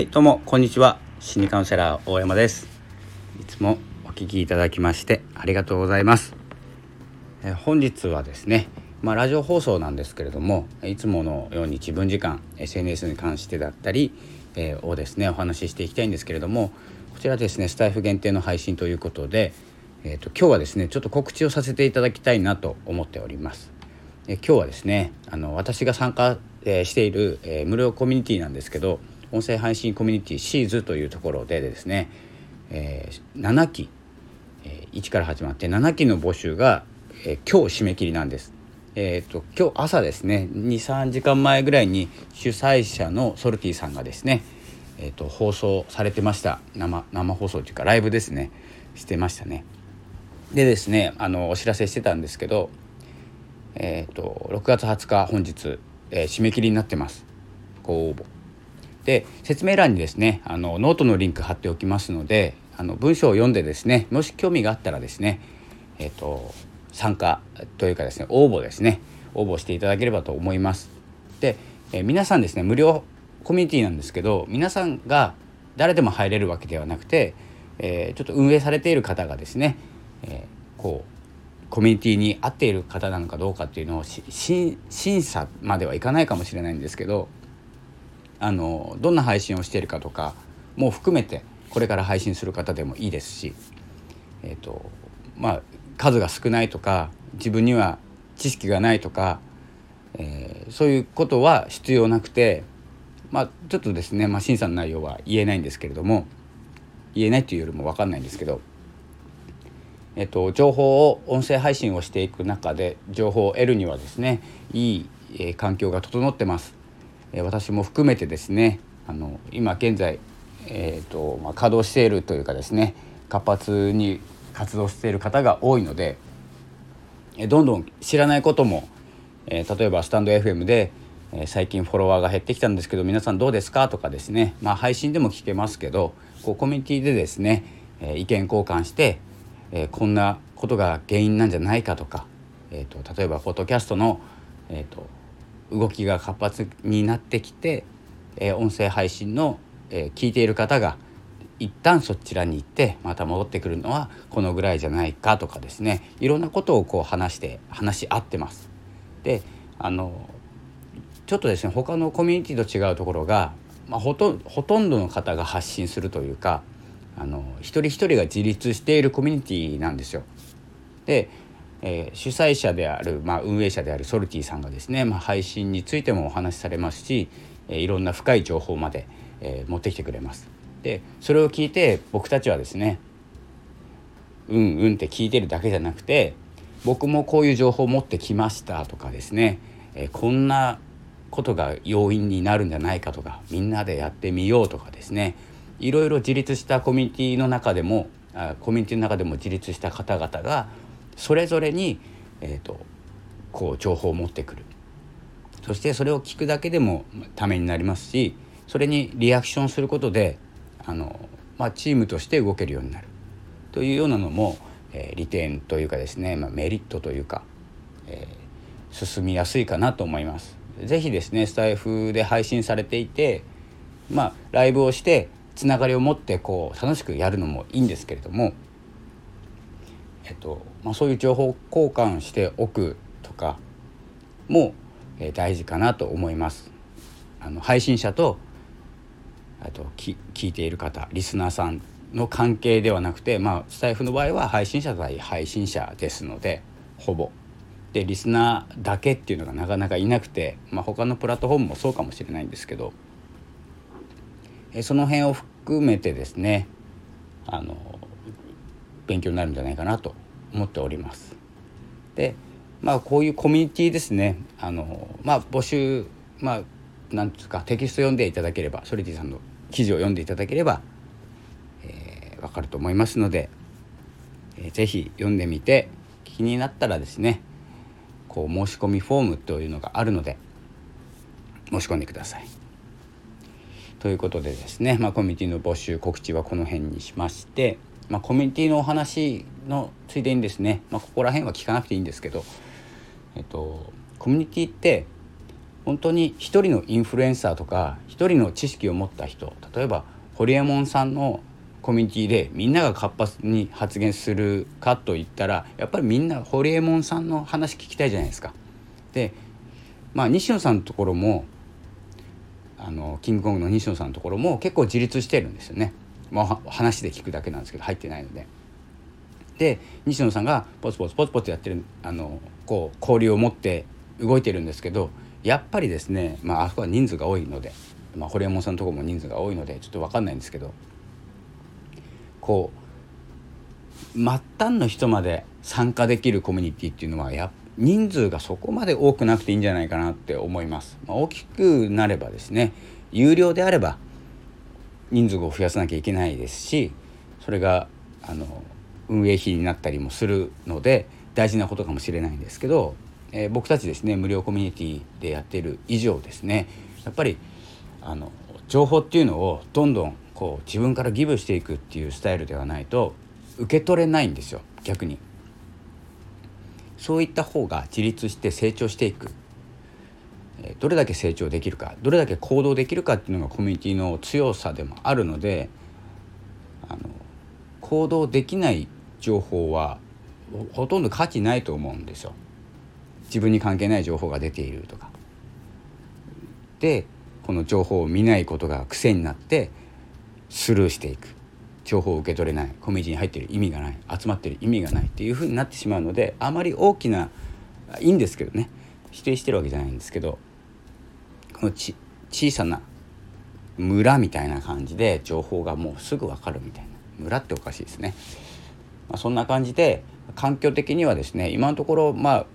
はいどうもこんにちは。心理カウンセラー大山です。いつもお聞きいただきましてありがとうございます。え本日はですねまあ、ラジオ放送なんですけれどもいつものように自分時間 SNS に関してだったり、えー、をですねお話ししていきたいんですけれどもこちらですねスタイフ限定の配信ということで、えーと、今日はですねちょっと告知をさせていただきたいなと思っております。え今日はですねあの私が参加、えー、している、えー、無料コミュニティなんですけど音声配信コミュニティシーズというところでですね、えー、7期、えー、1から始まって7期の募集が、えー、今日締め切りなんです。えーと、今日朝ですね23時間前ぐらいに主催者のソルティさんがですね、えーと、放送されてました生生放送というかライブですねしてましたね。でですねあのお知らせしてたんですけど、えーと、と6月20日本日、えー、締め切りになってますご応募。で説明欄にですねあのノートのリンク貼っておきますのであの文章を読んでですねもし興味があったらですねえっ、ー、と参加というかですね応募ですね応募していただければと思います。で、えー、皆さんですね無料コミュニティなんですけど皆さんが誰でも入れるわけではなくて、えー、ちょっと運営されている方がですね、えー、こうコミュニティに合っている方なのかどうかっていうのを審査まではいかないかもしれないんですけどあのどんな配信をしているかとかも含めてこれから配信する方でもいいですし、えーとまあ、数が少ないとか自分には知識がないとか、えー、そういうことは必要なくて、まあ、ちょっとですね、まあ、審査の内容は言えないんですけれども言えないというよりも分かんないんですけど、えっと、情報を音声配信をしていく中で情報を得るにはですねいい、えー、環境が整ってます。私も含めてですねあの今現在、えーとまあ、稼働しているというかですね活発に活動している方が多いのでどんどん知らないことも、えー、例えばスタンド FM で、えー、最近フォロワーが減ってきたんですけど皆さんどうですかとかですね、まあ、配信でも聞けますけどこうコミュニティでですね、えー、意見交換して、えこんなことが原因なんじゃないかとか、えーと、例えばポッドキャストの、えーと、動きが活発になってきて、え音声配信の、え聞いている方が一旦そちらに行ってまた戻ってくるのはこのぐらいじゃないかとかですねいろんなことをこう話して話し合ってます。であのちょっとですね他のコミュニティと違うところが、まあ、ほとほとんどの方が発信するというかあの一人一人が自立しているコミュニティなんですよ。で、えー、主催者である、まあ、運営者であるソルティさんがですね、まあ、配信についてもお話しされますし、えー、いろんな深い情報まで、えー、持ってきてくれます。でそれを聞いて僕たちはですねうんうんって聞いてるだけじゃなくて僕もこういう情報を持ってきましたとかですね、えこんなことが要因になるんじゃないかとかみんなでやってみようとかですねいろいろ自立したコミュニティの中でもあコミュニティの中でも自立した方々がそれぞれに、えーとこう情報を持ってくるそしてそれを聞くだけでもためになりますしそれにリアクションすることであの、まあ、チームとして動けるようになるというようなのも、えー、利点というかですね、まあ、メリットというか、えー、進みやすいかなと思います。ぜひですねスタイフで配信されていて、まあ、ライブをしてつながりを持ってこう楽しくやるのもいいんですけれども、えっとまあ、そういう情報交換しておくとかも、えー、大事かなと思います。あの配信者とあと聞いている方リスナーさんの関係ではなくて、まあ、スタイフの場合は配信者対配信者ですのでほぼ。でリスナーだけっていうのがなかなかいなくて、まあ、他のプラットフォームもそうかもしれないんですけどえその辺を含めてですねあの勉強になるんじゃないかなと思っております。でまあこういうコミュニティですねあのまあ募集まあなんですかテキスト読んでいただければソリティさんの記事を読んでいただければ、えー、分かると思いますので、えー、ぜひ読んでみて気になったらですねこう申し込みフォームというのがあるので申し込んでください。ということでですね、まあ、コミュニティの募集告知はこの辺にしまして、まあ、コミュニティのお話のついでにですね、まあ、ここら辺は聞かなくていいんですけど、えっと、コミュニティって本当に一人のインフルエンサーとか一人の知識を持った人例えばホリエモンさんのコミュニティでみんなが活発に発言するかといったらやっぱりみんなホリエモンさんの話聞きたいじゃないですか。でまあ西野さんのところもあのキングコングの西野さんのところも結構自立してるんですよね。まあ、話で聞くだけなんですけど入ってないので。で西野さんがポツポツポツポツやってるあのこう交流を持って動いてるんですけどやっぱりですね、まあ、あそこは人数が多いので、まあ、ホリエモンさんのとこも人数が多いのでちょっと分かんないんですけどこう末端の人まで参加できるコミュニティっていうのはや人数がそこまで多くなくていいんじゃないかなって思います。まあ、大きくなればですね有料であれば人数を増やさなきゃいけないですしそれがあの運営費になったりもするので大事なことかもしれないんですけど、えー、僕たちですね無料コミュニティでやっている以上ですねやっぱりあの情報っていうのをどんどんこう自分からギブしていくっていうスタイルではないと受け取れないんですよ逆に。そういった方が自立して成長していくどれだけ成長できるかどれだけ行動できるかっていうのがコミュニティの強さでもあるのであの行動できない情報はほとんど価値ないと思うんですよ。自分に関係ない情報が出ているとか。でこの情報を見ないことが癖になってスルーしていく情報を受け取れないコミュニティに入ってる意味がない集まってる意味がないっていうふうになってしまうのであまり大きないいんですけどね否定してるわけじゃないんですけどのち小さな村みたいな感じで情報がもうすぐ分かるみたいな村っておかしいですね。まあ、そんな感じで環境的にはですね今のところまあ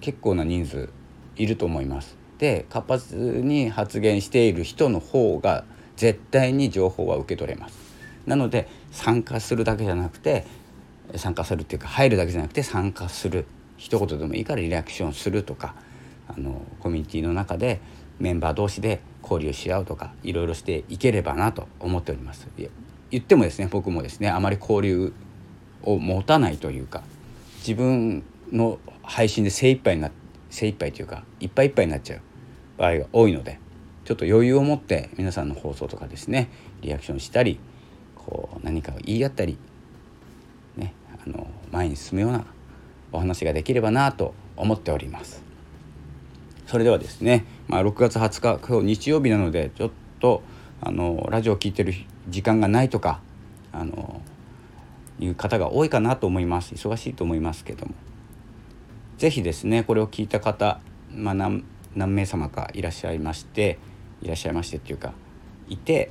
結構な人数いると思います。で活発に発言している人の方が絶対に情報は受け取れます。なので参加するだけじゃなくて参加するっていうか入るだけじゃなくて参加する一言でもいいからリアクションするとかあのコミュニティの中でメンバー同士で交流し合うとかいろいろしていければなと思っております。言ってもですね僕もですねあまり交流を持たないというか自分の配信で精一杯な精一杯というかいっぱいいっぱいになっちゃう場合が多いのでちょっと余裕を持って皆さんの放送とかですねリアクションしたりこう何かを言い合ったり、ね、あの前に進むようなお話ができればなと思っております。それではですね、まあ、6月20日今日日曜日なのでちょっとあのラジオを聴いてる時間がないとかあのいう方が多いかなと思います。忙しいと思いますけども。是非ですねこれを聞いた方、まあ何、何名様かいらっしゃいましていらっしゃいましてっていうかいて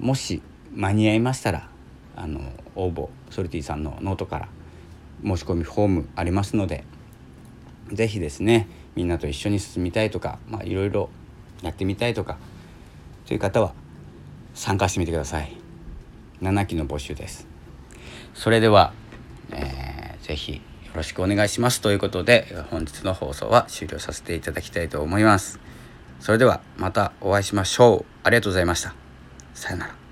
もし間に合いましたらあの応募ソルティさんのノートから申し込みフォームありますので是非ですねみんなと一緒に進みたいとかまあいろいろやってみたいとかという方は参加してみてください。7期の募集です。それでは、えー、ぜひよろしくお願いします。ということで本日の放送は終了させていただきたいと思います。それではまたお会いしましょう。ありがとうございました。さようなら。